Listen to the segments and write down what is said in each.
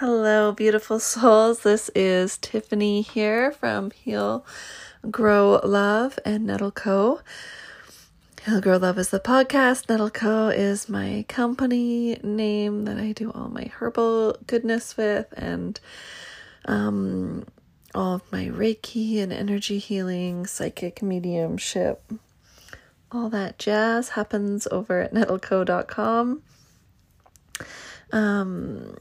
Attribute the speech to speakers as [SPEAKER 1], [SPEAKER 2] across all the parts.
[SPEAKER 1] Hello, beautiful souls. This is Tiffany here from Heal, Grow, Love, and Nettle Co. Heal, Grow, Love is the podcast. Nettle Co is my company name that I do all my herbal goodness with, and um, all of my Reiki and energy healing, psychic mediumship, all that jazz happens over at nettleco.com. Um,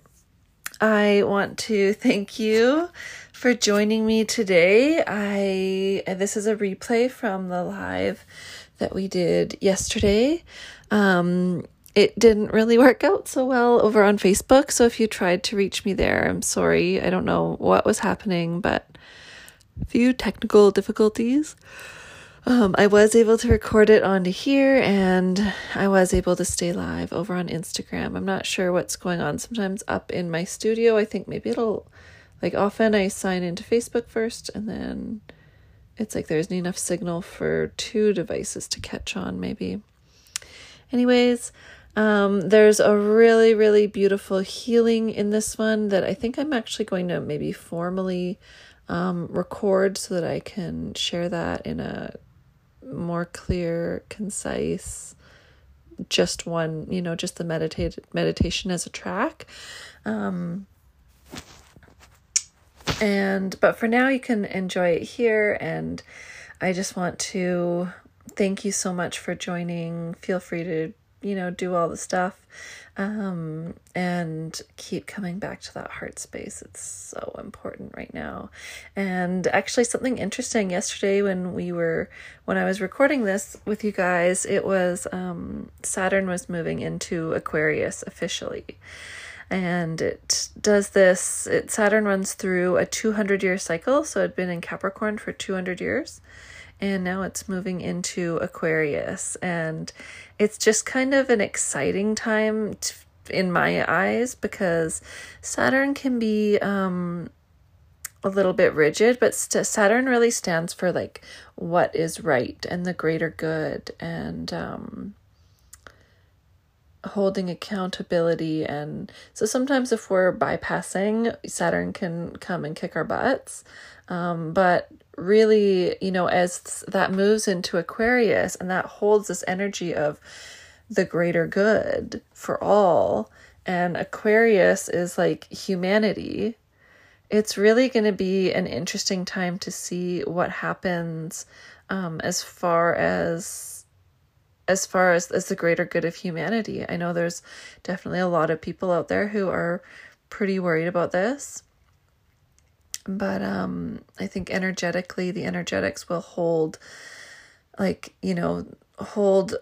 [SPEAKER 1] I want to thank you for joining me today. I this is a replay from the live that we did yesterday. Um, it didn't really work out so well over on Facebook, so if you tried to reach me there, I'm sorry. I don't know what was happening, but a few technical difficulties. Um, I was able to record it onto here and I was able to stay live over on Instagram. I'm not sure what's going on. Sometimes up in my studio, I think maybe it'll, like, often I sign into Facebook first and then it's like there isn't enough signal for two devices to catch on, maybe. Anyways, um, there's a really, really beautiful healing in this one that I think I'm actually going to maybe formally um, record so that I can share that in a more clear, concise, just one, you know, just the meditate meditation as a track. Um, and but for now you can enjoy it here and I just want to thank you so much for joining. Feel free to, you know, do all the stuff um, and keep coming back to that heart space. It's so important right now. And actually, something interesting yesterday when we were, when I was recording this with you guys, it was um, Saturn was moving into Aquarius officially. And it does this, it Saturn runs through a 200 year cycle. So it'd been in Capricorn for 200 years and now it's moving into Aquarius. And it's just kind of an exciting time to, in my eyes because Saturn can be um, a little bit rigid, but st- Saturn really stands for like what is right and the greater good and um, holding accountability. And so sometimes if we're bypassing, Saturn can come and kick our butts. Um, but really, you know, as that moves into Aquarius and that holds this energy of the greater good for all, and Aquarius is like humanity, it's really going to be an interesting time to see what happens um, as far as as far as, as the greater good of humanity. I know there's definitely a lot of people out there who are pretty worried about this. But um i think energetically the energetics will hold like you know hold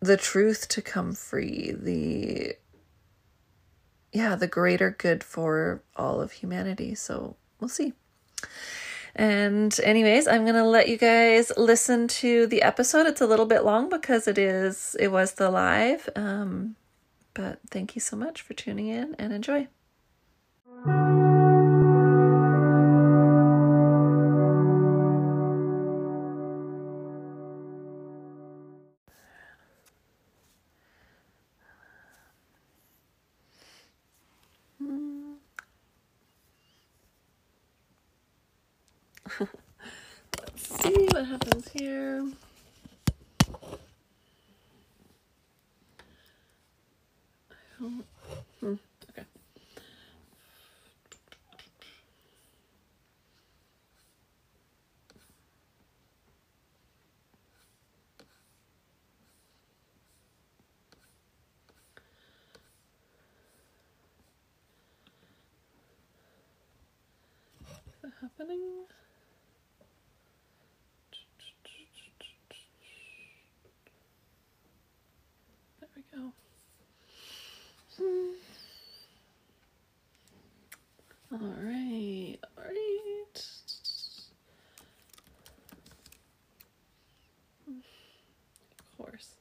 [SPEAKER 1] the truth to come free the yeah the greater good for all of humanity. So we'll see and anyways i'm gonna let you guys listen to the episode. It's a little bit long because it is it was the live um but thank you so much for tuning in and enjoy see what happens here. Hmm. Happening? We. Hmm. All right, all right. Of course.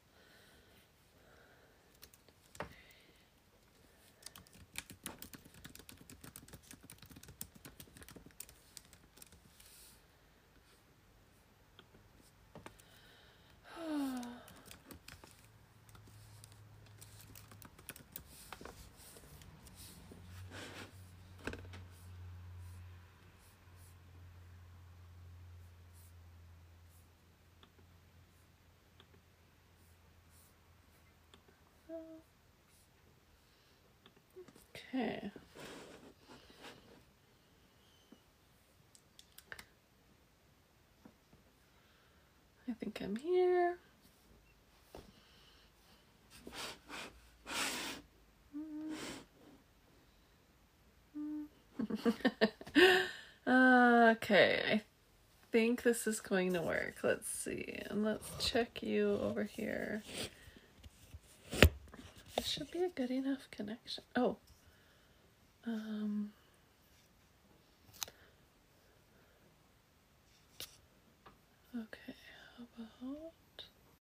[SPEAKER 1] Okay. I think I'm here. okay, I think this is going to work. Let's see. And let's check you over here. This should be a good enough connection. Oh. Um Okay, how about